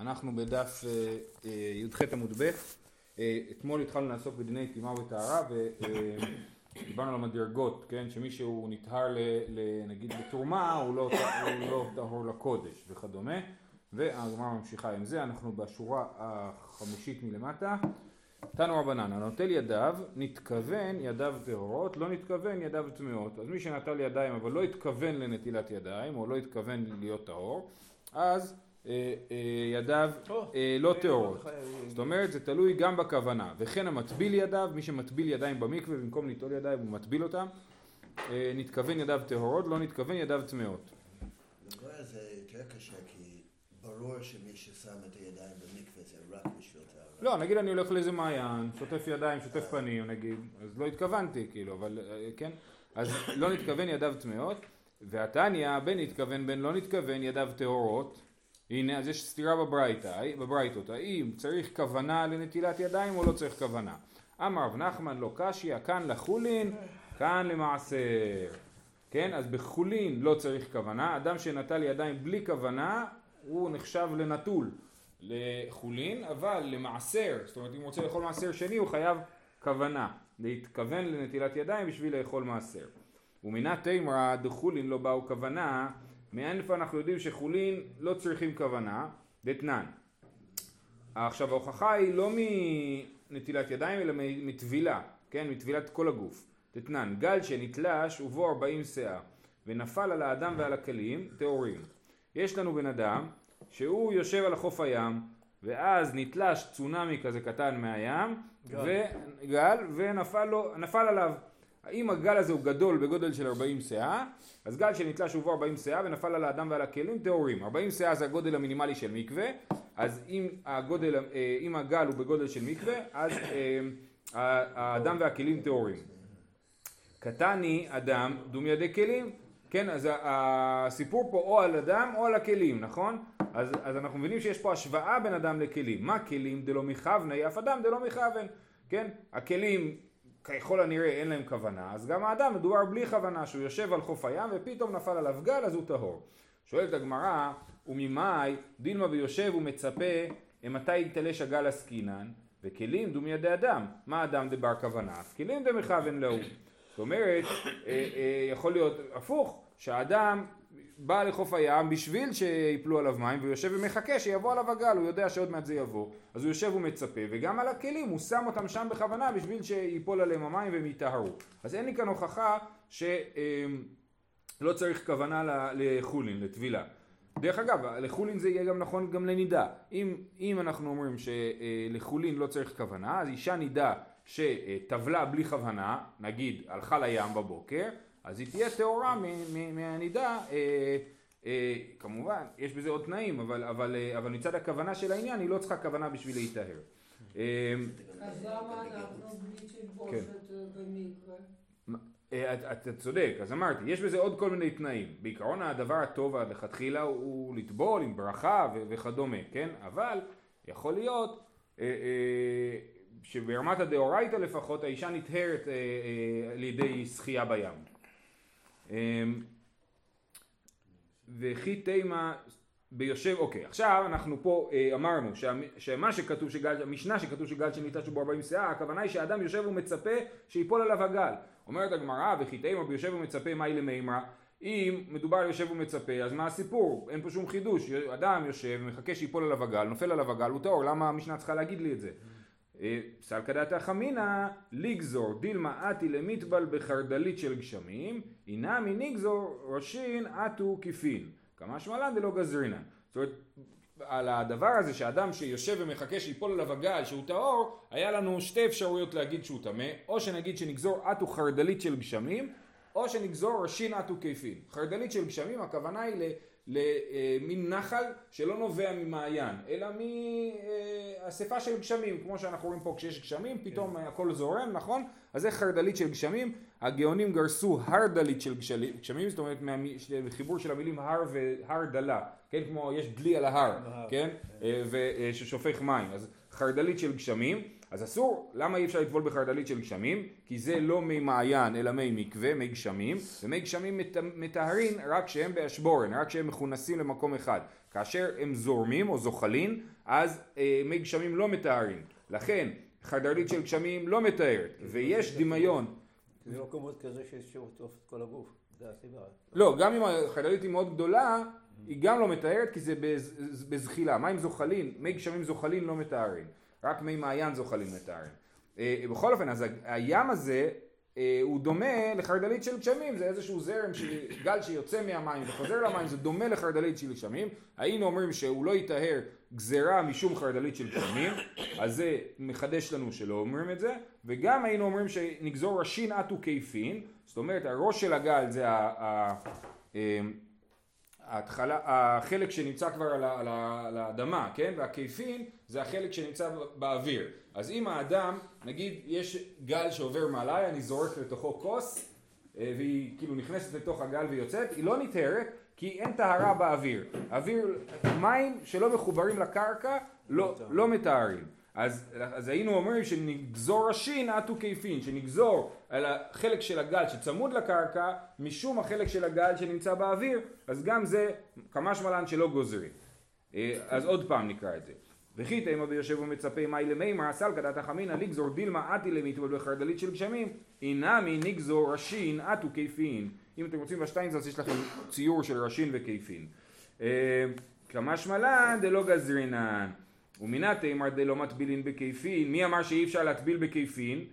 אנחנו בדף אה, אה, י"ח עמוד ב', אה, אתמול התחלנו לעסוק בדיני טומאה וטהרה ודיברנו על המדרגות, כן, שמישהו נטהר נגיד לתרומה הוא לא, הוא לא טהור לקודש וכדומה. והגמרא ממשיכה עם זה, אנחנו בשורה החמישית מלמטה. תנו רבנן, הנוטל ידיו, נתכוון ידיו טהורות, לא נתכוון ידיו טמאות. אז מי שנטל ידיים אבל לא התכוון לנטילת ידיים, או לא התכוון להיות טהור, אז ידיו אה, לא טהורות. זאת אומרת זה תלוי גם בכוונה. וכן המטביל ידיו, מי שמטביל ידיים במקווה במקום לטול ידיים הוא מטביל אותם, נתכוון ידיו טהורות, לא נתכוון ידיו טמאות. זה יותר קשה כי ברור שמי ששם את הידיים במקווה זה רק בשביל טהרה. לא, נגיד אני הולך לאיזה מעיין, שוטף ידיים, שוטף פנים נגיד, אז לא התכוונתי כאילו, אבל כן, אז לא נתכוון ידיו טמאות, והתניא בין נתכוון בין לא נתכוון ידיו טהורות הנה, אז יש סתירה בברייתא, בברייתות, האם צריך כוונה לנטילת ידיים או לא צריך כוונה? אמר רב נחמן לא קשיא, כאן לחולין, כאן למעשר. כן, אז בחולין לא צריך כוונה, אדם שנטל ידיים בלי כוונה, הוא נחשב לנטול לחולין, אבל למעשר, זאת אומרת אם הוא רוצה לאכול מעשר שני הוא חייב כוונה, להתכוון לנטילת ידיים בשביל לאכול מעשר. ומינה תימרא דחולין לא באו כוונה מאיפה אנחנו יודעים שחולין לא צריכים כוונה, דתנן. עכשיו ההוכחה היא לא מנטילת ידיים אלא מטבילה, כן? מטבילת כל הגוף. דתנן, גל שנתלש ובו ארבעים שאה ונפל על האדם ועל הכלים טהורים. יש לנו בן אדם שהוא יושב על החוף הים ואז נתלש צונאמי כזה קטן מהים גל, וגל ונפל לו, עליו האם הגל הזה הוא גדול בגודל של 40 סאה, אז גל שנתלש ובו 40 סאה ונפל על האדם ועל הכלים טהורים. 40 סאה זה הגודל המינימלי של מקווה, אז אם, הגודל, אה, אם הגל הוא בגודל של מקווה, אז אה, האדם והכלים טהורים. קטני אדם דום ידי כלים, כן, אז הסיפור פה או על אדם או על הכלים, נכון? אז, אז אנחנו מבינים שיש פה השוואה בין אדם לכלים. מה כלים דלא מכוונה, אף אדם דלא מכוון, כן? הכלים ככל הנראה אין להם כוונה, אז גם האדם מדובר בלי כוונה, שהוא יושב על חוף הים ופתאום נפל עליו גל אז הוא טהור. שואלת הגמרא, וממאי דילמה ויושב ומצפה, מתי יתלש הגל עסקינן? וכלים דומי ידי אדם. מה אדם דבר כוונה? כלים דמכוון להו. זאת אומרת, אה, אה, יכול להיות הפוך, שהאדם בא לחוף הים בשביל שיפלו עליו מים והוא יושב ומחכה שיבוא עליו הגל, הוא יודע שעוד מעט זה יבוא, אז הוא יושב ומצפה וגם על הכלים הוא שם אותם שם בכוונה בשביל שיפול עליהם המים והם יטהרו. אז אין לי כאן הוכחה שלא אמ, צריך כוונה לחולין, לטבילה. דרך אגב, לחולין זה יהיה גם נכון גם לנידה. אם, אם אנחנו אומרים שלחולין לא צריך כוונה, אז אישה נידה שטבלה בלי כוונה, נגיד הלכה לים בבוקר, אז היא תהיה טהורה מהנידה, אה, אה, כמובן, יש בזה עוד תנאים, אבל, אבל, אה, אבל מצד הכוונה של העניין היא לא צריכה כוונה בשביל להיטהר. אז למה אנחנו בלי תלבושת במקווה? אתה צודק, אז אמרתי, יש בזה עוד כל מיני תנאים. בעיקרון הדבר הטוב לכתחילה הוא לטבול עם ברכה וכדומה, כן? אבל יכול להיות שברמת הדאורייתא לפחות האישה נטהרת על ידי שחייה בים. אמ, וכי תימה ביושב, אוקיי, עכשיו אנחנו פה אה, אמרנו שמה שכתוב שגל, המשנה שכתוב שגל שניטש בו 40 שאה, הכוונה היא שהאדם יושב ומצפה שיפול עליו הגל. אומרת הגמרא, וכי תימה ביושב ומצפה מהי למימרא? אם מדובר על יושב ומצפה, אז מה הסיפור? אין פה שום חידוש. אדם יושב ומחכה שיפול עליו הגל, נופל עליו הגל, הוא טהור, למה המשנה צריכה להגיד לי את זה? סלקא דתא חמינא לגזור דילמה אתי למטבל בחרדלית של גשמים אינמי נגזור ראשין אטו כפין. כמה שמלן דלא גזרינן זאת אומרת על הדבר הזה שאדם שיושב ומחכה שיפול עליו הגל שהוא טהור היה לנו שתי אפשרויות להגיד שהוא טמא. או שנגיד שנגזור אטו חרדלית של גשמים או שנגזור ראשין אטו כפין. חרדלית של גשמים הכוונה היא למין נחל שלא נובע ממעיין, אלא מאספה של גשמים, כמו שאנחנו רואים פה כשיש גשמים, פתאום כן. הכל זורם, נכון? אז זה חרדלית של גשמים, הגאונים גרסו הרדלית של גשמים, זאת אומרת חיבור של המילים הר והר דלה, כן? כמו יש דלי על ההר, כן? כן. אה, וששופך מים, אז חרדלית של גשמים, אז אסור, למה אי אפשר לטבול בחרדלית של גשמים? כי זה לא מי מעיין אלא מי מקווה, מי גשמים, ומי גשמים מטהרין רק כשהם באשבורן, רק כשהם מכונסים למקום אחד. כאשר הם זורמים או זוחלין, אז אה, מי גשמים לא מטהרין. לכן חרדלית של גשמים לא מטהרת, ויש דמיון. זה כמות כזה שיש שעוטף את כל הגוף, זה הסיבה. לא, גם אם החרדלית היא מאוד גדולה, היא גם לא מטהרת כי זה בזחילה. מים זוחלין, מי גשמים זוחלין לא מטהרים. רק מי מעיין זוחלים מטהרים. אה, בכל אופן, אז הים הזה אה, הוא דומה לחרדלית של גשמים, זה איזשהו זרם, גל שיוצא מהמים וחוזר למים, זה דומה לחרדלית של גשמים. היינו אומרים שהוא לא יטהר גזרה משום חרדלית של גשמים, אז זה מחדש לנו שלא אומרים את זה, וגם היינו אומרים שנגזור ראשין אטו כיפין, זאת אומרת הראש של הגל זה ה... ההתחלה, החלק שנמצא כבר על, על, על האדמה, כן? והכיפין זה החלק שנמצא באוויר. אז אם האדם, נגיד יש גל שעובר מעליי, אני זורק לתוכו כוס, אה, והיא כאילו נכנסת לתוך הגל ויוצאת, היא לא נטהרת כי אין טהרה באוויר. אוויר, מים שלא מחוברים לקרקע לא, לא מטהרים. אז, אז היינו אומרים שנגזור ראשין עטו כיפין, שנגזור על החלק של הגל שצמוד לקרקע משום החלק של הגל שנמצא באוויר, אז גם זה כמה שמלן שלא גוזרים. אה, אז עוד פעם נקרא את זה. וכי תימא ביושב ומצפה מאי למימר אסל כדת החמינא לגזור דילמה עתי למיטבול בחרדלית של גשמים אינמי נגזור ראשין עטו כיפין אם אתם רוצים בשטיינזרס יש לכם ציור של ראשין וכיפין אה, כמה שמלן דלא גזרינן ומינתי אמר דלא מטבילין בכיפין, מי אמר שאי אפשר להטביל בכיפין?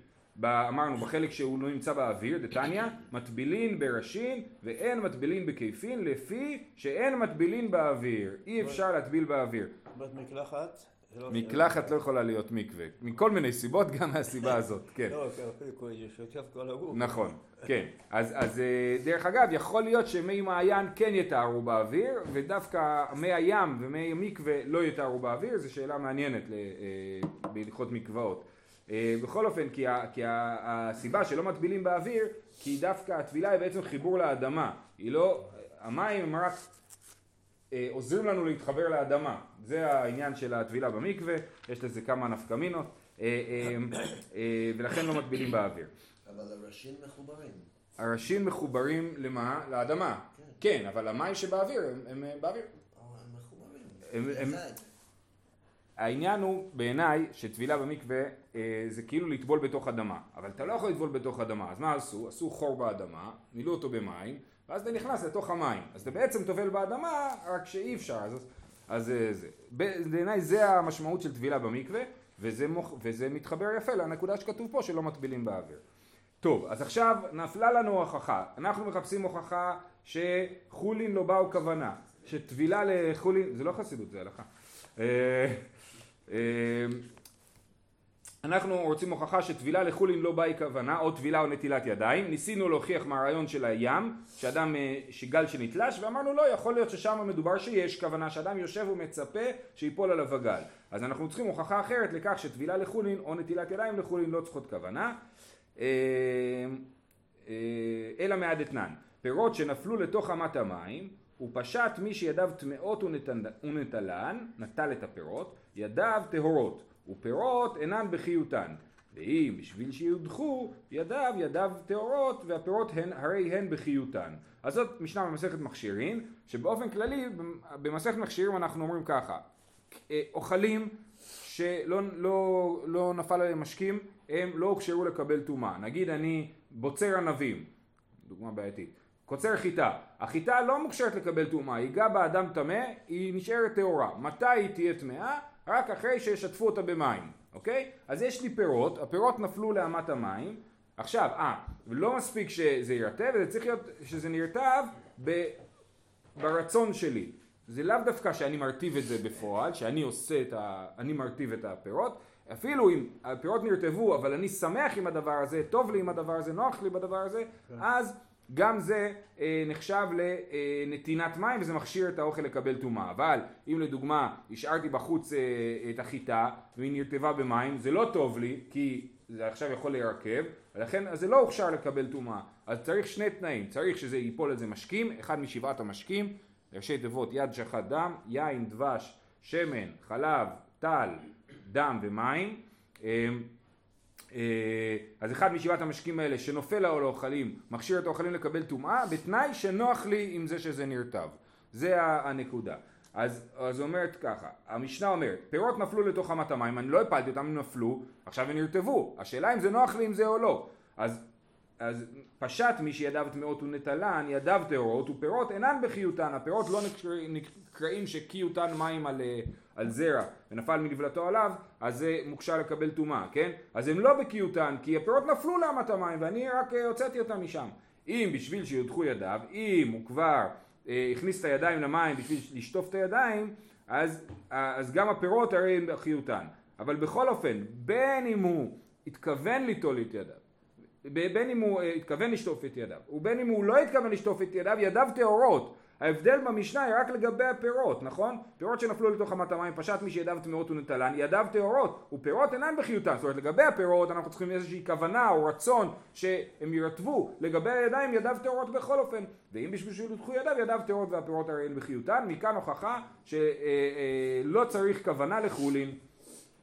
אמרנו בחלק שהוא לא נמצא באוויר, דתניא, מטבילין בראשין ואין מטבילין בכיפין לפי שאין מטבילין באוויר, אי אפשר להטביל באוויר. מקלחת? לא מקלחת לא יכולה להיות מקווה, מכל מיני סיבות, גם מהסיבה הזאת, כן. לא, אפילו שוטף כל הגוף. נכון, כן. אז אה, דרך אגב, יכול להיות שמי מעיין כן יתארו באוויר, ודווקא מי הים ומי מקווה לא יתארו באוויר, זו שאלה מעניינת אה, בהלכות מקוואות. אה, בכל אופן, כי, כי הסיבה שלא מטבילים באוויר, כי דווקא הטבילה היא בעצם חיבור לאדמה. היא לא, המים הם רק עוזרים לנו להתחבר לאדמה. זה העניין של הטבילה במקווה, יש לזה כמה נפקמינות, אה, אה, ולכן לא מטבילים באוויר. אבל הראשים מחוברים. הראשים מחוברים למה? לאדמה. כן, כן אבל המים שבאוויר הם, הם באוויר. הם מחוברים. הם, הם, העניין הוא בעיניי שטבילה במקווה אה, זה כאילו לטבול בתוך אדמה, אבל אתה לא יכול לטבול בתוך אדמה, אז מה עשו? עשו חור באדמה, מילאו אותו במים, ואז אתה נכנס לתוך המים. אז אתה בעצם טובל באדמה, רק שאי אפשר. אז, אז אה, זה. בעיניי זה המשמעות של טבילה במקווה, וזה, מוח, וזה מתחבר יפה לנקודה שכתוב פה שלא מטבילים באוויר. טוב, אז עכשיו נפלה לנו הוכחה. אנחנו מחפשים הוכחה שחולין לא באו כוונה. שטבילה לחולין, זה לא חסידות, זה הלכה. אנחנו רוצים הוכחה שטבילה לחולין לא באי כוונה, או טבילה או נטילת ידיים. ניסינו להוכיח מהרעיון של הים, שאדם, אה, שגל שנתלש, ואמרנו לא, יכול להיות ששם מדובר שיש כוונה, שאדם יושב ומצפה שיפול עליו הגל. אז אנחנו צריכים הוכחה אחרת לכך שטבילה לחולין או נטילת ידיים לחולין לא צריכות כוונה. אה, אה, אלא מעד אתנן. פירות שנפלו לתוך אמת המים, הוא פשט מי שידיו טמאות ונטלן, נטל את הפירות, ידיו טהורות. ופירות אינן בחיותן. ואם בשביל שיודחו ידיו ידיו טהורות והפירות הן הרי הן בחיותן. אז זאת משנה במסכת מכשירים שבאופן כללי במסכת מכשירים אנחנו אומרים ככה אה, אוכלים שלא לא, לא נפל עליהם משקים הם לא הוכשרו לקבל טומאה נגיד אני בוצר ענבים דוגמה בעייתית קוצר חיטה החיטה לא מוכשרת לקבל טומאה ייגע באדם טמא היא נשארת טהורה מתי היא תהיה טמאה רק אחרי שישתפו אותה במים, אוקיי? אז יש לי פירות, הפירות נפלו לאמת המים, עכשיו, אה, לא מספיק שזה יירטב, זה צריך להיות שזה נרטב ב, ברצון שלי. זה לאו דווקא שאני מרטיב את זה בפועל, שאני עושה את ה... אני מרטיב את הפירות, אפילו אם הפירות נרטבו, אבל אני שמח עם הדבר הזה, טוב לי עם הדבר הזה, נוח לי בדבר הזה, כן. אז גם זה אה, נחשב לנתינת מים וזה מכשיר את האוכל לקבל טומאה. אבל אם לדוגמה השארתי בחוץ אה, את החיטה והיא נרטבה במים, זה לא טוב לי כי זה עכשיו יכול להירקב, ולכן אז זה לא הוכשר לקבל טומאה. אז צריך שני תנאים, צריך שזה ייפול איזה משקים, אחד משבעת המשקים, ראשי תיבות יד שחט דם, יין, דבש, שמן, חלב, טל, דם ומים. אה, אז אחד משבעת המשקים האלה שנופל על האוכלים מכשיר את האוכלים לקבל טומאה בתנאי שנוח לי עם זה שזה נרטב. זה הנקודה. אז, אז אומרת ככה המשנה אומרת פירות נפלו לתוך אמת המים אני לא הפלתי אותם הם נפלו עכשיו הם נרטבו. השאלה אם זה נוח לי עם זה או לא. אז, אז פשט מי שידיו טמאות ונטלן ידיו טהורות ופירות אינן בחיותן. הפירות לא נקראים שקיותן מים על, אה, על זרע ונפל מנבלתו עליו אז זה מוקשה לקבל טומאה כן? אז הם לא בקיותן כי הפירות נפלו לאמת המים ואני רק אה, הוצאתי אותם משם. אם בשביל שיודחו ידיו אם הוא כבר אה, הכניס את הידיים למים בשביל לשטוף את הידיים אז, אז גם הפירות הרי הם בחיותן. אבל בכל אופן בין אם הוא התכוון ליטול את ידיו בין אם הוא התכוון לשטוף את ידיו ובין אם הוא לא התכוון לשטוף את ידיו ידיו טהורות ההבדל במשנה היא רק לגבי הפירות, נכון? פירות שנפלו לתוך אמת המים, פשט מי שידיו טמאות ונטלן, ידיו טהורות, ופירות אינן בחיותן. זאת אומרת, לגבי הפירות אנחנו צריכים איזושהי כוונה או רצון שהם ירטבו. לגבי הידיים, ידיו טהורות בכל אופן. ואם בשביל שיודחו ידיו, ידיו טהורות והפירות הרי אין בחיותן. מכאן הוכחה שלא אה, אה, צריך כוונה לחולין.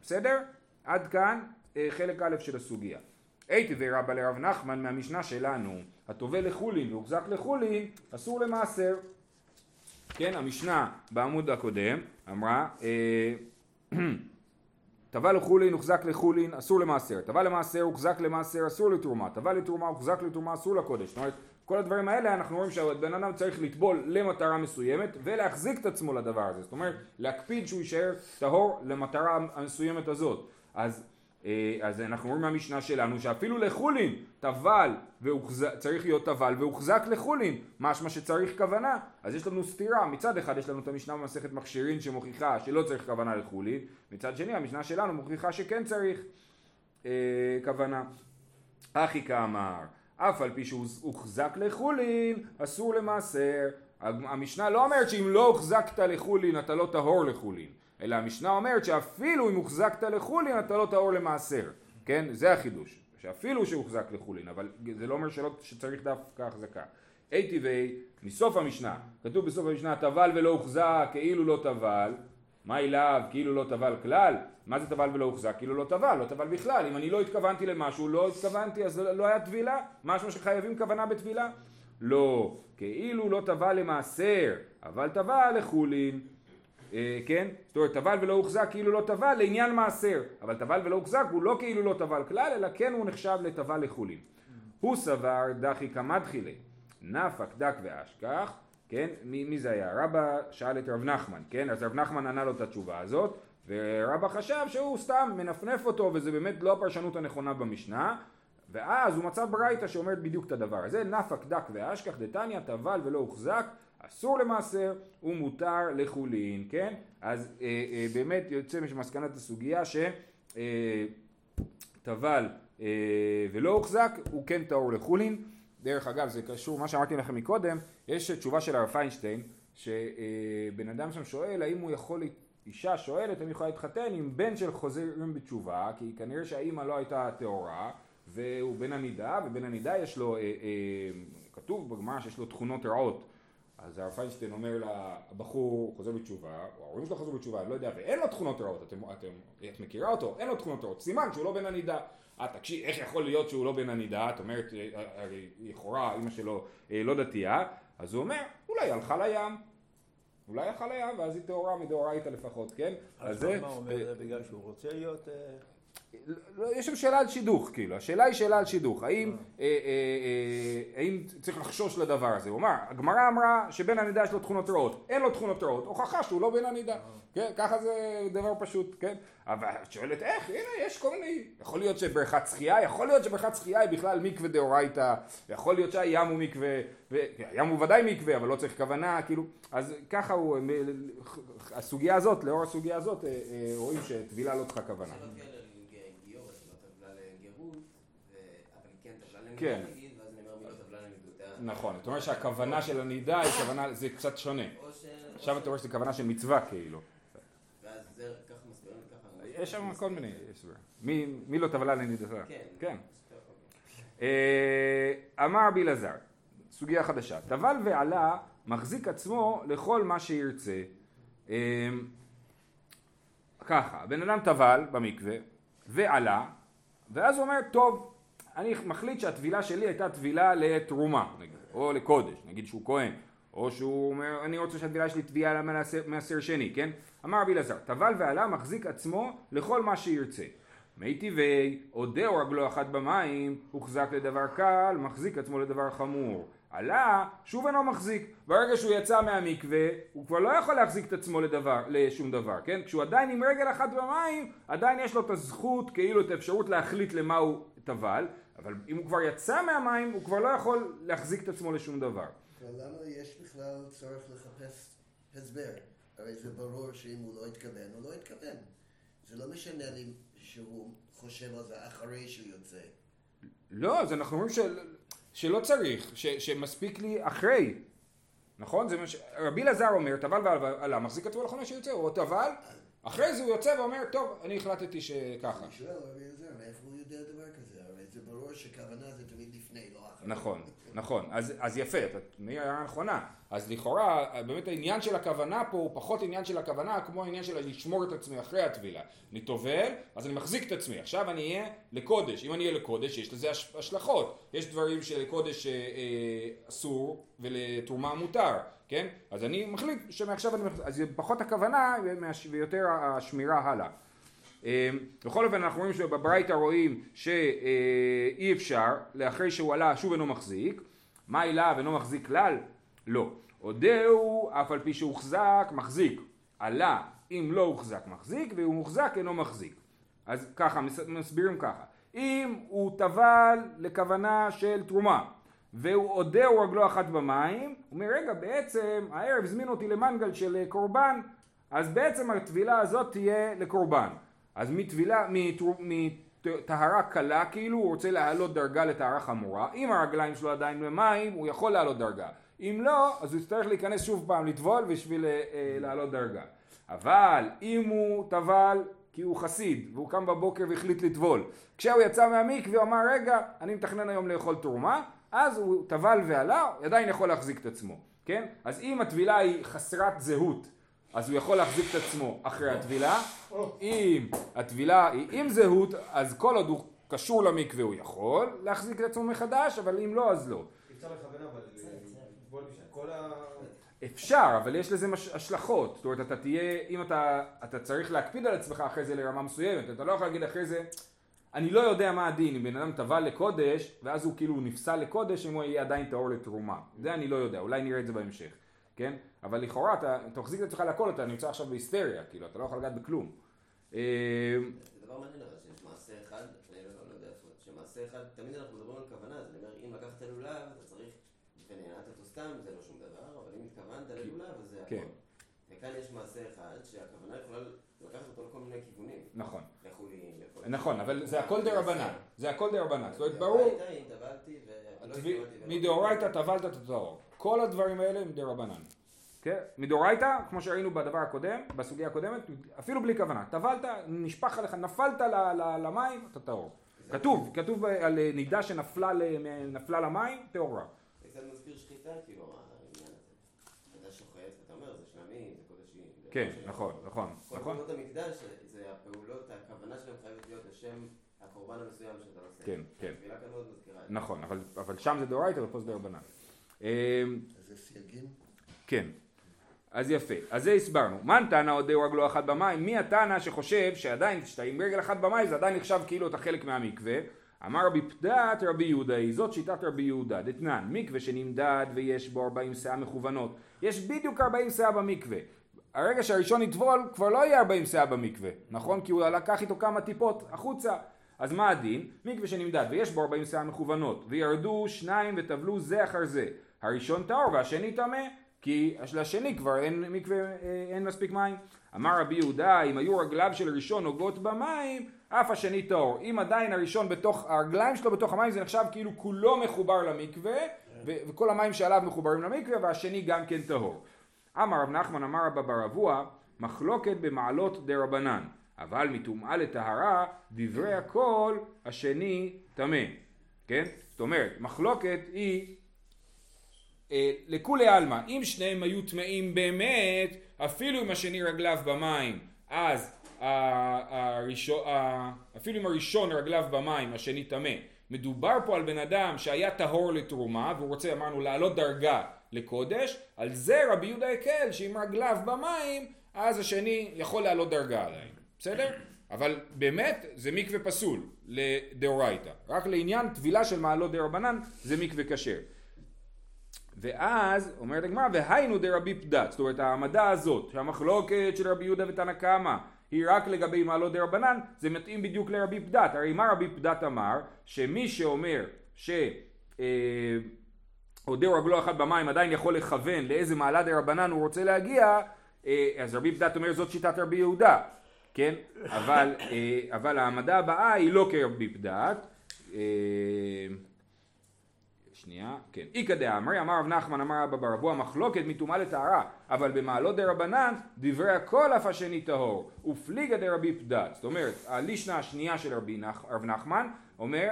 בסדר? עד כאן אה, חלק א' של הסוגיה. הייתי ורבא לרב נחמן מהמשנה שלנו, הטובל לחולין והוחזק לחולין, אסור למעשר. כן, המשנה בעמוד הקודם אמרה אה, טבע לחולין, הוחזק לחולין, אסור למעשר. טבע למעשר, הוחזק למעשר, אסור לתרומה. טבע לתרומה, הוחזק לתרומה, אסור לקודש. זאת אומרת, כל הדברים האלה אנחנו רואים שהבן אדם צריך לטבול למטרה מסוימת ולהחזיק את עצמו לדבר הזה. זאת אומרת, להקפיד שהוא יישאר טהור למטרה המסוימת הזאת. אז אז אנחנו רואים מהמשנה שלנו שאפילו לחולין טבל צריך להיות טבל והוחזק לחולין משמע שצריך כוונה. אז יש לנו סתירה. מצד אחד יש לנו את המשנה במסכת מכשירין שמוכיחה שלא צריך כוונה לחולין. מצד שני המשנה שלנו מוכיחה שכן צריך אה, כוונה. אחי כאמר אף על פי שהוחזק לחולין אסור למעשר. המשנה לא אומרת שאם לא הוחזקת לחולין אתה לא טהור לחולין אלא המשנה אומרת שאפילו אם הוחזקת לחולין אתה לא טהור למעשר, כן? זה החידוש, שאפילו שהוחזק לחולין, אבל זה לא אומר שלא, שצריך דווקא החזקה. אי טבעי, מסוף המשנה, כתוב בסוף המשנה טבל ולא הוחזק כאילו לא טבל, מה אליו כאילו לא טבל כלל? מה זה טבל ולא הוחזק? כאילו לא טבל, לא טבל בכלל. אם אני לא התכוונתי למשהו, לא התכוונתי, אז לא היה טבילה? משהו שחייבים כוונה בטבילה? לא, כאילו לא טבל למעשר, אבל טבל לחולין. אה, כן? זאת אומרת, טבל ולא הוחזק כאילו לא טבל לעניין מעשר, אבל טבל ולא הוחזק הוא לא כאילו לא טבל כלל, אלא כן הוא נחשב לטבל לחולין. הוא סבר דחי כמדחילי, נפק דק ואשכח, כן? מי, מי זה היה? רבא שאל את רב נחמן, כן? אז רב נחמן ענה לו את התשובה הזאת, ורבא חשב שהוא סתם מנפנף אותו, וזה באמת לא הפרשנות הנכונה במשנה, ואז הוא מצא ברייתא שאומרת בדיוק את הדבר הזה, נפק דק ואשכח דתניא טבל ולא הוחזק אסור למעשר ומותר לחולין, כן? אז אה, אה, באמת יוצא ממסקנת הסוגיה שטבל אה, אה, ולא הוחזק הוא כן טהור לחולין. דרך אגב זה קשור, מה שאמרתי לכם מקודם, יש תשובה של הרב פיינשטיין שבן אה, אדם שם שואל האם הוא יכול, אישה שואלת האם היא יכולה להתחתן עם בן של חוזרים בתשובה כי כנראה שהאימא לא הייתה טהורה והוא בן הנידה ובן הנידה יש לו, אה, אה, כתוב בגמרא שיש לו תכונות רעות אז הרב פיינשטיין אומר לבחור חוזר בתשובה, או ההורים שלו חוזרים בתשובה, אני לא יודע, ואין לו תכונות רעות, אתם, אתם, את מכירה אותו? אין לו תכונות רעות, סימן שהוא לא בן הנידה. אה, תקשיב, איך יכול להיות שהוא לא בן הנידה? את אומרת, אה, הרי לכאורה אימא שלו אה, לא דתייה, אז הוא אומר, אולי הלכה לים. אולי הלכה לים, ואז היא טהורה מדאורייתא לפחות, כן? אז זה... מה אומר, זה בגלל שהוא רוצה להיות... לא, יש שם שאלה על שידוך, כאילו, השאלה היא שאלה על שידוך, האם, אה, אה, אה, האם צריך לחשוש לדבר הזה, הוא אמר, הגמרא אמרה שבן הנידה יש לו תכונות רעות, אין לו תכונות רעות, הוכחה שהוא לא בן הנידה, כן, ככה זה דבר פשוט, כן, אבל את שואלת איך, הנה יש כל מיני, יכול להיות שבריכת שחייה, יכול להיות שבריכת שחייה היא בכלל מקווה דאורייתא, יכול להיות שהים הוא מקווה, הים הוא ודאי מקווה, אבל לא צריך כוונה, כאילו, אז ככה הוא, הסוגיה הזאת, לאור הסוגיה הזאת, רואים שטבילה לא צריכה כוונה. כן. נכון, אתה אומר שהכוונה של הנידה היא כוונה, זה קצת שונה. עכשיו אתה רואה שזו כוונה של מצווה כאילו. יש שם כל מיני הסבר. מי לא טבלה לנידתה? כן. כן. אה, אמר רבי אלעזר, סוגיה חדשה, טבל ועלה מחזיק עצמו לכל מה שירצה. אה, ככה, בן אדם טבל במקווה, ועלה, ואז הוא אומר, טוב, אני מחליט שהטבילה שלי הייתה טבילה לתרומה, נגיד, או לקודש, נגיד שהוא כהן, או שהוא אומר, אני רוצה שהטבילה שלי טבילה מעשר שני, כן? אמר רבי אלעזר, טבל ועלה מחזיק עצמו לכל מה שירצה. מי טבעי, עודהו רגלו אחת במים, הוחזק לדבר קל, מחזיק עצמו לדבר חמור. עלה, שוב אינו מחזיק. ברגע שהוא יצא מהמקווה, הוא כבר לא יכול להחזיק את עצמו לדבר, לשום דבר, כן? כשהוא עדיין עם רגל אחת במים, עדיין יש לו את הזכות, כאילו את האפשרות להחליט למה הוא טבל, אבל אם הוא כבר יצא מהמים, הוא כבר לא יכול להחזיק את עצמו לשום דבר. ולמה יש בכלל צורך לחפש הסבר? הרי זה ברור שאם הוא לא התכוון, הוא לא התכוון. זה לא משנה לי שהוא חושב על זה אחרי שהוא יוצא. לא, אז אנחנו אומרים של, שלא צריך, ש, שמספיק לי אחרי. נכון? זה מה ש... רבי אלעזר אומר, טבל ועלה, מחזיק עצמו לחונה שיוצא, הוא טבל, אחרי זה הוא יוצא ואומר, טוב, אני החלטתי שככה. אני שואל, רבי אלעזר, מאיפה הוא יודע דבר כזה? הרי זה ברור שכוונה זה תמיד לפני, לא אחרי. נכון, נכון. אז, אז יפה, את הערה נכונה. אז לכאורה, באמת העניין של הכוונה פה הוא פחות עניין של הכוונה כמו העניין של לשמור את עצמי אחרי הטבילה. אני טובל, אז אני מחזיק את עצמי. עכשיו אני אהיה לקודש. אם אני אהיה לקודש, יש לזה השלכות. יש דברים שלקודש אה, אה, אסור ולתרומה מותר, כן? אז אני מחליט שמעכשיו אני מחזיק. אז זה פחות הכוונה ויותר השמירה הלאה. אה, בכל אופן אנחנו רואים שבברייתא רואים שאי אפשר, לאחרי שהוא עלה שוב אינו מחזיק. מה העילה ואינו מחזיק כלל? לא. הודהו אף על פי שהוחזק מחזיק. עלה אם לא הוחזק מחזיק והוא מוחזק אינו מחזיק. אז ככה מסבירים ככה. אם הוא טבל לכוונה של תרומה והוא הודהו רגלו אחת במים, הוא אומר רגע בעצם הערב הזמין אותי למנגל של קורבן אז בעצם הטבילה הזאת תהיה לקורבן. אז מטבילה, מטהרה קלה כאילו הוא רוצה להעלות דרגה לטהרה חמורה, אם הרגליים שלו עדיין במים הוא יכול להעלות דרגה. אם לא, אז הוא יצטרך להיכנס שוב פעם לטבול בשביל אה, אה, לעלות דרגה. אבל אם הוא טבל כי הוא חסיד והוא קם בבוקר והחליט לטבול, כשהוא יצא מהמקווה הוא אמר רגע אני מתכנן היום לאכול תרומה, אז הוא טבל ועלה, הוא עדיין יכול להחזיק את עצמו, כן? אז אם הטבילה היא חסרת זהות אז הוא יכול להחזיק את עצמו אחרי הטבילה, אם הטבילה היא עם זהות אז כל עוד הוא קשור למקווה הוא יכול להחזיק את עצמו מחדש, אבל אם לא אז לא. אפשר לכוון אבל כל ה... אפשר, אבל יש לזה מש... השלכות. זאת אומרת, אתה תהיה, אם אתה, אתה צריך להקפיד על עצמך אחרי זה לרמה מסוימת, אתה לא יכול להגיד אחרי זה, אני לא יודע מה הדין, אם בן אדם טבע לקודש, ואז הוא כאילו נפסל לקודש, אם הוא יהיה עדיין טהור לתרומה. זה אני לא יודע, אולי נראה את זה בהמשך, כן? אבל לכאורה, אתה תחזיק את עצמך לכל, אתה נמצא עכשיו בהיסטריה, כאילו, אתה לא יכול לגעת בכלום. אה, זה דבר מעניין אבל שיש מעשה אחד, אני לא, לא יודע איפה, שמעשה אחד, תמיד אנחנו מדברים על כוונה, אז אני אומר, אם לקחת לולב, אתה צריך ונהנעת אותו סתם, זה לא שום דבר, אבל אם התכוונת ללולב, אז זה כן. הכל. וכאן יש מעשה אחד, שהכוונה יכולה לקחת אותו לכל מיני כיוונים. נכון. נכון, אבל זה הכל דה רבנן. זה הכל דה רבנן. זאת אומרת, ברור, מדאורייתא טבלת את הטהור. כל הדברים האלה הם דה רבנן. כן? מדאורייתא, כמו שראינו בדבר הקודם, בסוגיה הקודמת, אפילו בלי כוונה. טבלת, נשפך עליך, נפלת למים, אתה טהור. כתוב, כתוב על נידה שנפלה למים, טהורה. זה קצת מזכיר שחיטה, כאילו, העניין הזה. אתה שוחט, ואתה אומר, זה שלמים, זה קודשים. כן, קודשים. נכון, נכון, כל נכון. פעולות המקדש, זה הפעולות, הכוונה שלהם חייבת להיות לשם הקורבן המסוים שאתה עושה. כן, כן. התפילה כאן מאוד מזכירה את זה. נכון, אבל, אבל שם זה דאורייתא ופה זה דרבנן. אמ, אז זה סייגים? כן. אז יפה. אז זה הסברנו. מן תנא עודהו רגלו אחת במים? מי התנא שחושב שעדיין, כשאתה עם רגל אחת במים זה עדיין נחשב כאילו אתה חלק מהמקווה? אמר רבי פדת רבי יהודה היא, זאת שיטת רבי יהודה, דתנן, מקווה שנמדד ויש בו 40 שאה מכוונות. יש בדיוק 40 שאה במקווה. הרגע שהראשון יטבול כבר לא יהיה 40 שאה במקווה, נכון? כי הוא לקח איתו כמה טיפות החוצה. אז מה הדין? מקווה שנמדד ויש בו 40 שאה מכוונות וירדו שניים וטבלו זה אחר זה. הראשון טהור והשני טמא כי לשני כבר אין מקווה, אה, אין מספיק מים. אמר רבי יהודה אם היו רגליו של ראשון נוגעות במים אף השני טהור. אם עדיין הראשון בתוך, הרגליים שלו בתוך המים זה נחשב כאילו כולו מחובר למקווה וכל המים שעליו מחוברים למקווה והשני גם כן טהור. אמר רב נחמן אמר רבא בר אבוה מחלוקת במעלות דה רבנן אבל מטומאה לטהרה דברי הכל השני טמא כן? זאת אומרת מחלוקת היא אה, לכולי עלמא אם שניהם היו טמאים באמת אפילו אם השני רגליו במים אז הראשון, אפילו אם הראשון רגליו במים, השני טמא. מדובר פה על בן אדם שהיה טהור לתרומה והוא רוצה אמרנו לעלות דרגה לקודש, על זה רבי יהודה הקל שאם רגליו במים אז השני יכול לעלות דרגה עליהם, בסדר? אבל באמת זה מקווה פסול לדאורייתא, רק לעניין טבילה של מעלות דרבנן זה מקווה כשר. ואז אומרת הגמרא והיינו דרבי פדת, זאת אומרת העמדה הזאת שהמחלוקת של רבי יהודה ותנא קמא היא רק לגבי מעלות דרבנן, זה מתאים בדיוק לרבי פדת. הרי מה רבי פדת אמר? שמי שאומר ש... אה, הודהו רגלו אחת במים עדיין יכול לכוון לאיזה מעלה דרבנן הוא רוצה להגיע, אה, אז רבי פדת אומר זאת שיטת רבי יהודה, כן? אבל, אה, אבל העמדה הבאה היא לא כרבי פדת. אה, שנייה, כן. איכא דאמרי, אמר רב נחמן, אמר רבא ברבו, המחלוקת מטומאה לטהרה, אבל במעלות דרבנן, דברי הכל אף השני טהור, ופליגא דרבי פדת. זאת אומרת, הלישנה השנייה של רב נחמן, אומר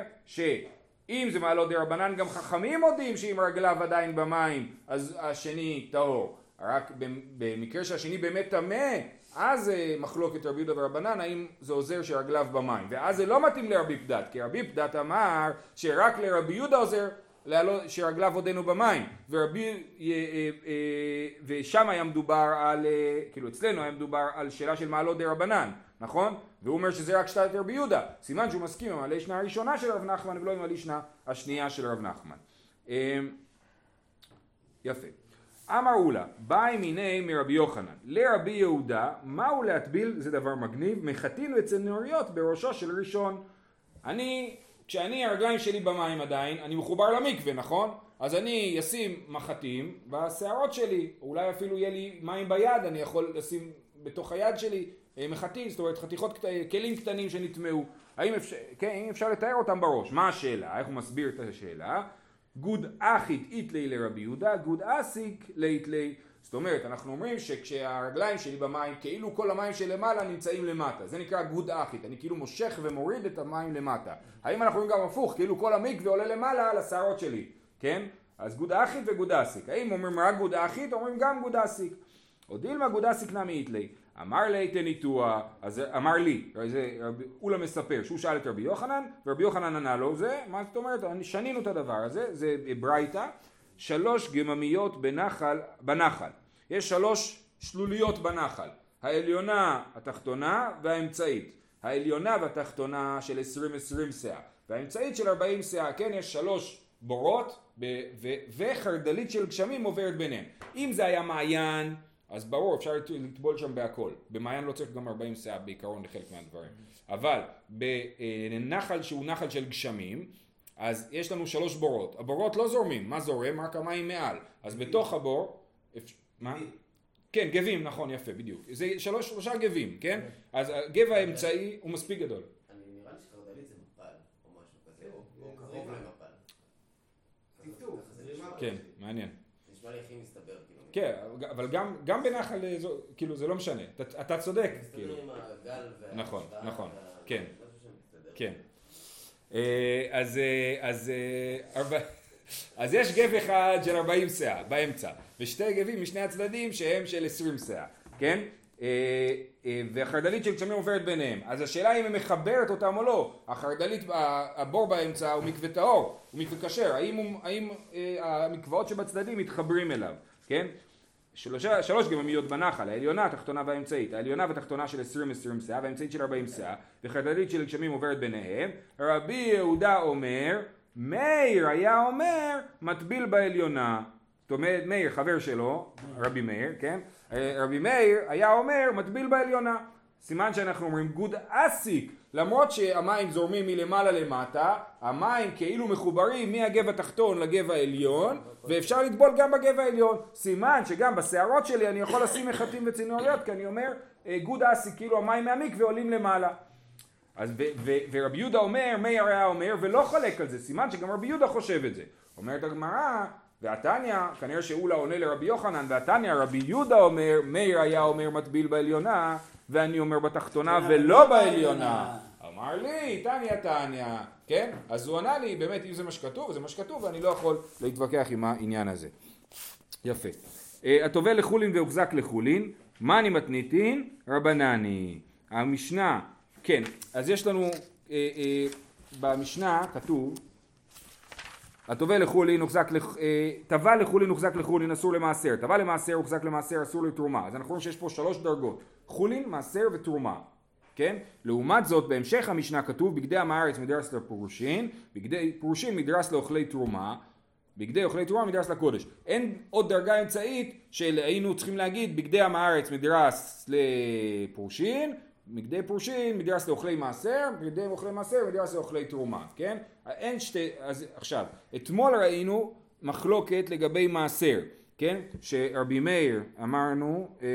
שאם זה מעלות דרבנן, גם חכמים מודים שאם רגליו עדיין במים, אז השני טהור. רק במקרה שהשני באמת טמא, אז זה מחלוקת רבי יהודה ורבנן, האם זה עוזר שרגליו במים. ואז זה לא מתאים לרבי פדת, כי רבי פדת אמר שרק לרבי יהודה עוזר שרגליו עודנו במים, ורבי, אה, אה, ושם היה מדובר על, אה, כאילו אצלנו היה מדובר על שאלה של מעלות דה רבנן, נכון? והוא אומר שזה רק שתת רבי יהודה, סימן שהוא מסכים עם הלישנה הראשונה של רב נחמן ולא עם הלישנה השנייה של רב נחמן. יפה. אמר אולה, באי מיני מרבי יוחנן, לרבי יהודה, מהו להטביל, זה דבר מגניב, מחטינו את צנוריות בראשו של ראשון. אני כשאני הרגליים שלי במים עדיין, אני מחובר למקווה, נכון? אז אני אשים מחטים בשערות שלי, אולי אפילו יהיה לי מים ביד, אני יכול לשים בתוך היד שלי מחטים, זאת אומרת חתיכות, כלים קטנים שנטמעו, האם אפשר, כן, האם אפשר לטהר אותם בראש? מה השאלה? איך הוא מסביר את השאלה? גוד אחית אית ליה לרבי יהודה, גוד אסיק לא אית ליה זאת אומרת, אנחנו אומרים שכשהרגליים שלי במים, כאילו כל המים שלמעלה נמצאים למטה. זה נקרא גוד אחית, אני כאילו מושך ומוריד את המים למטה. האם אנחנו רואים גם הפוך, כאילו כל המקווה עולה למעלה על השערות שלי, כן? אז גוד אחית וגוד אסיק. האם אומרים רק גוד אחית, אומרים גם גוד אסיק. או דילמה גוד אסיק נמי איתלי. אמר לי תניתוע, אז אמר לי, אולה מספר שהוא שאל את רבי יוחנן, ורבי יוחנן ענה לו, זה, מה זאת אומרת, שנינו את הדבר הזה, זה ברייתא. שלוש גממיות בנחל, בנחל. יש שלוש שלוליות בנחל. העליונה, התחתונה והאמצעית. העליונה והתחתונה של 20-20 סאה. והאמצעית של 40 סאה. כן, יש שלוש בורות ב- ו- וחרדלית של גשמים עוברת ביניהם. אם זה היה מעיין, אז ברור, אפשר לטבול שם בהכל. במעיין לא צריך גם 40 סאה בעיקרון לחלק מהדברים. אבל בנחל שהוא נחל של גשמים, אז יש לנו שלוש בורות. הבורות לא זורמים, מה זורם? רק המים מעל. אז בתוך הבור... מה? כן, גבים, נכון, יפה, בדיוק. זה שלוש, שלושה גבים, כן? אז הגב האמצעי הוא מספיק גדול. אני נראה לי שחרדלית זה מפל, או משהו כזה, או קרוב למפל. כן, מעניין. נשמע לי הכי מסתבר, כאילו. כן, אבל גם בנחל, כאילו, זה לא משנה. אתה צודק, כאילו. מסתדר עם הגל וה... נכון, נכון, כן. כן. אה, אז, אה, אז, אה, אז יש גב אחד של 40 סאה באמצע, ושתי גבים משני הצדדים שהם של 20 סאה, כן? והחרדלית של גשמים עוברת ביניהם. אז השאלה אם היא מחברת אותם או לא. החרדלית, הבור באמצע הוא מקווה טהור, הוא מקווה כשר. האם, האם המקוואות שבצדדים מתחברים אליו, כן? שלושה, שלוש גממיות בנחל, העליונה, התחתונה והאמצעית, העליונה והתחתונה של 20-20 סאה והאמצעית של 40 סאה וחדלית של גשמים עוברת ביניהם, רבי יהודה אומר, מאיר היה אומר מטביל בעליונה, זאת אומרת מאיר חבר שלו, רבי מאיר, כן, רבי מאיר היה אומר מטביל בעליונה, סימן שאנחנו אומרים גוד אסיק למרות שהמים זורמים מלמעלה למטה, המים כאילו מחוברים מהגב התחתון לגב העליון, ואפשר לטבול גם בגב העליון. סימן שגם בשערות שלי אני יכול לשים מחטים וצינוריות, כי אני אומר, אה, גוד אסיק, כאילו המים מהמקווה עולים למעלה. אז ו- ו- ורבי יהודה אומר, מאיר היה אומר, ולא חולק על זה, סימן שגם רבי יהודה חושב את זה. אומרת הגמרא, והתניא, כנראה שאולה עונה לרבי יוחנן, והתניא, רבי יהודה אומר, מאיר היה אומר מטביל בעליונה, ואני אומר בתחתונה ולא בעליונה. אמר לי, תניא תניא, כן? אז הוא ענה לי, באמת, אם זה מה שכתוב, זה מה שכתוב, ואני לא יכול להתווכח עם העניין הזה. יפה. אה, הטובל לחולין והוחזק לחולין, מאני מתניתין, רבנני. המשנה, כן, אז יש לנו, אה, אה, במשנה כתוב, הטובל לחולין הוחזק, לח- אה, טבל לחולין הוחזק לחולין אסור למעשר, טבל למעשר הוחזק למעשר אסור לתרומה, אז אנחנו רואים שיש פה שלוש דרגות, חולין, מעשר ותרומה, כן? לעומת זאת בהמשך המשנה כתוב בגדי עם הארץ מדרס לפרושין, בגדי פרושין מדרס לאוכלי תרומה, בגדי אוכלי תרומה מדרס לקודש. אין עוד דרגה אמצעית של היינו צריכים להגיד בגדי עם הארץ מדרס לפרושין, בגדי פרושין מדרס לאוכלי מעשר, בגדי אוכלי מעשר מדרס לאוכלי תרומה, כן? אין שתי, אז עכשיו, אתמול ראינו מחלוקת לגבי מעשר, כן? שרבי מאיר אמרנו אה,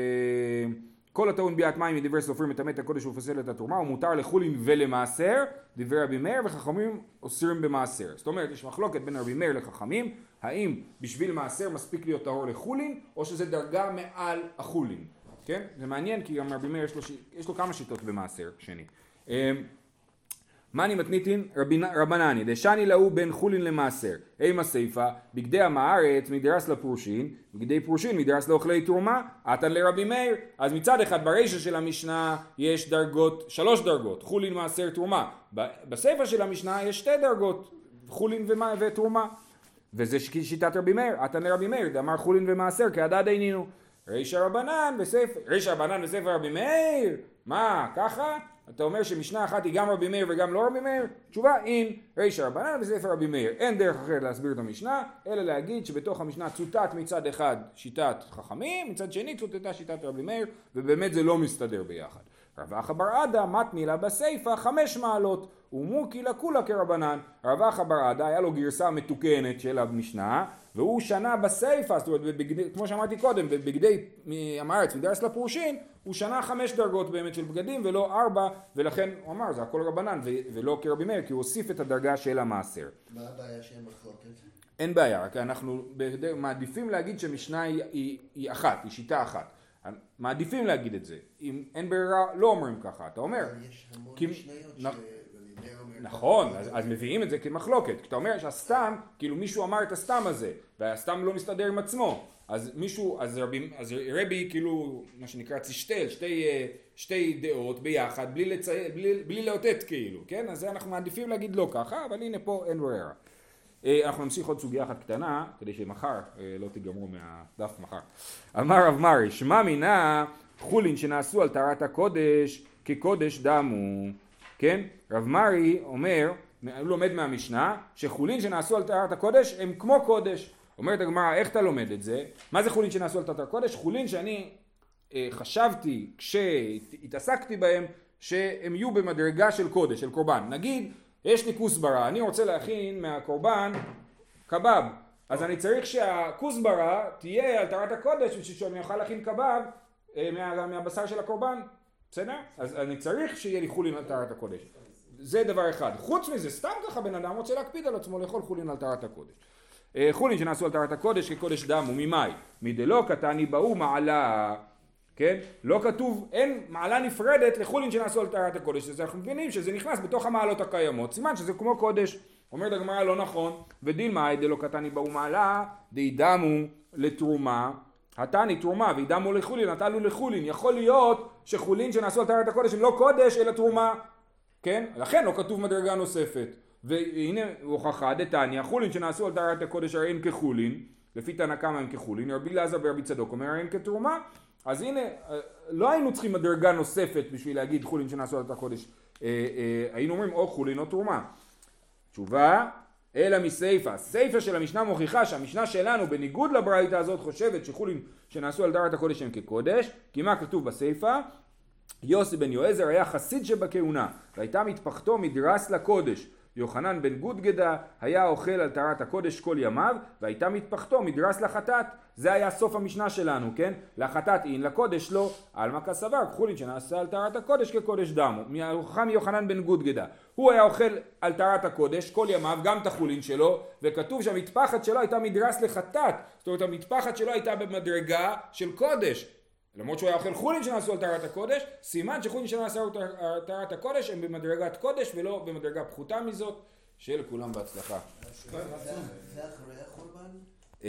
כל הטעון ביאת מים מדברי סופרים מטמא את הקודש ופוסל את התרומה הוא מותר לחולין ולמעשר דברי רבי מאיר וחכמים אוסרים במעשר זאת אומרת יש מחלוקת בין רבי מאיר לחכמים האם בשביל מעשר מספיק להיות טהור לחולין או שזה דרגה מעל החולין כן? זה מעניין כי גם רבי מאיר יש לו. יש לו כמה שיטות במעשר שני. אמ, מאני מתניתין רבין- רבנני דשני להו בין חולין למעשר. אימה סיפה בגדי עם הארץ מדרס לפרושין בגדי פרושין מדרס לאוכלי תרומה עתן לרבי מאיר. אז מצד אחד ברישא של המשנה יש דרגות שלוש דרגות חולין מעשר תרומה. ב- בסיפא של המשנה יש שתי דרגות חולין ומה- ותרומה. וזה שיטת רבי מאיר. עתן לרבי מאיר דאמר חולין ומעשר כהדד עינינו רישא רבנן וספר רישא רבנן וספר רבי מאיר מה ככה אתה אומר שמשנה אחת היא גם רבי מאיר וגם לא רבי מאיר? תשובה אין רישא רבנן וספר רבי מאיר. אין דרך אחרת להסביר את המשנה, אלא להגיד שבתוך המשנה צוטט מצד אחד שיטת חכמים, מצד שני צוטטה שיטת רבי מאיר, ובאמת זה לא מסתדר ביחד. רב אחא בר עדה מתני לה בסיפא חמש מעלות, ומוקי לה כולה כרבנן. רב אחא בר עדה היה לו גרסה מתוקנת של המשנה, והוא שנה בסיפא, זאת אומרת, בבגדי, כמו שאמרתי קודם, בבגדי עם הארץ מדרס לפרושין, הוא שנה חמש דרגות באמת של בגדים ולא ארבע, ולכן הוא אמר זה הכל רבנן ו- ולא כרבי מאיר, כי הוא הוסיף את הדרגה של המעשר. מה הבעיה שאין מחלוקת? אין בעיה, רק אנחנו מעדיפים להגיד שמשנה היא, היא, היא אחת, היא שיטה אחת. מעדיפים להגיד את זה. אם אין ברירה, לא אומרים ככה. אתה אומר, יש המון כי- משניות נ- אומר... נכון, אז, אז מביאים את זה כמחלוקת. אתה אומר שהסתם, כאילו מישהו אמר את הסתם הזה, והסתם לא מסתדר עם עצמו. אז מישהו, אז רבי, אז רבי כאילו, מה שנקרא צישתל, שתי, אה, שתי דעות ביחד, בלי, לצי... בלי, בלי לאותת כאילו, כן? אז אנחנו מעדיפים להגיד לא ככה, אבל הנה פה אין ברירה. אה, אנחנו נמשיך עוד סוגיה אחת קטנה, כדי שמחר אה, לא תיגמרו מהדף מחר. אמר רב מרי, שמע מינה חולין שנעשו על טהרת הקודש כקודש דמו, כן? רב מרי אומר, הוא לומד מהמשנה, שחולין שנעשו על טהרת הקודש הם כמו קודש. אומרת הגמרא, איך אתה לומד את זה? מה זה חולין שנעשו על טהרת הקודש? חולין שאני אה, חשבתי כשהתעסקתי בהם שהם יהיו במדרגה של קודש, של קורבן. נגיד, יש לי כוסברה, אני רוצה להכין מהקורבן קבב, אז אני צריך שהכוסברה תהיה על טהרת הקודש בשביל שאני אוכל להכין קבב אה, מה, מהבשר של הקורבן, בסדר? אז אני צריך שיהיה לי חולין על טהרת הקודש. זה דבר אחד. חוץ מזה, סתם ככה בן אדם רוצה להקפיד על עצמו לאכול חולין על טהרת הקודש. אה, חולין שנעשו על טהרת הקודש כקודש דם וממאי. מדלא קטני באו מעלה, כן? לא כתוב, אין מעלה נפרדת לחולין שנעשו על טהרת הקודש. אז אנחנו מבינים שזה נכנס בתוך המעלות הקיימות. סימן שזה כמו קודש. אומרת הגמרא לא נכון. ודילמאי דלא קטני באו מעלה, דידמו לתרומה. התני תרומה וידמו לחולין, נטלו לחולין. יכול להיות שחולין שנעשו על טהרת הקודש הם לא קודש אלא תרומה. כן? לכן לא כתוב מדרגה נוספת. והנה הוכחה דתניא, חולין שנעשו על טהרת הקודש הרי הם כחולין, לפי תנא קמא הם כחולין, רבי אלעזר ורבי צדוק אומר הרי הם כתרומה, אז הנה, אה, לא היינו צריכים מדרגה נוספת בשביל להגיד חולין שנעשו על טהרת הקודש, אה, אה, היינו אומרים או חולין או תרומה. תשובה, אלא מסיפא. סיפא של המשנה מוכיחה שהמשנה שלנו בניגוד לברייתא הזאת חושבת שחולין שנעשו על טהרת הקודש הם כקודש, כי מה כתוב בסיפא? יוסי בן יועזר היה חסיד שבכהונה, והייתה מטפחתו מדרס לקודש. יוחנן בן גודגדה היה אוכל על טהרת הקודש כל ימיו, והייתה מטפחתו מדרס לחטאת. זה היה סוף המשנה שלנו, כן? לחטאת אין, לקודש לא. עלמא כסבר, חולין שנעשה על טהרת הקודש כקודש דמו. מיוחנן בן גודגדה. הוא היה אוכל על טהרת הקודש כל ימיו, גם את החולין שלו, וכתוב שהמטפחת שלו הייתה מדרס לחטאת. זאת אומרת, המטפחת שלו הייתה במדרגה של קודש. למרות שהוא היה אוכל חולין שנעשו על טהרת הקודש, סימן שחולין שנעשו על טהר- טהרת הקודש הם במדרגת קודש ולא במדרגה פחותה מזאת, שיהיה לכולם בהצלחה. זה אחרי החורבן?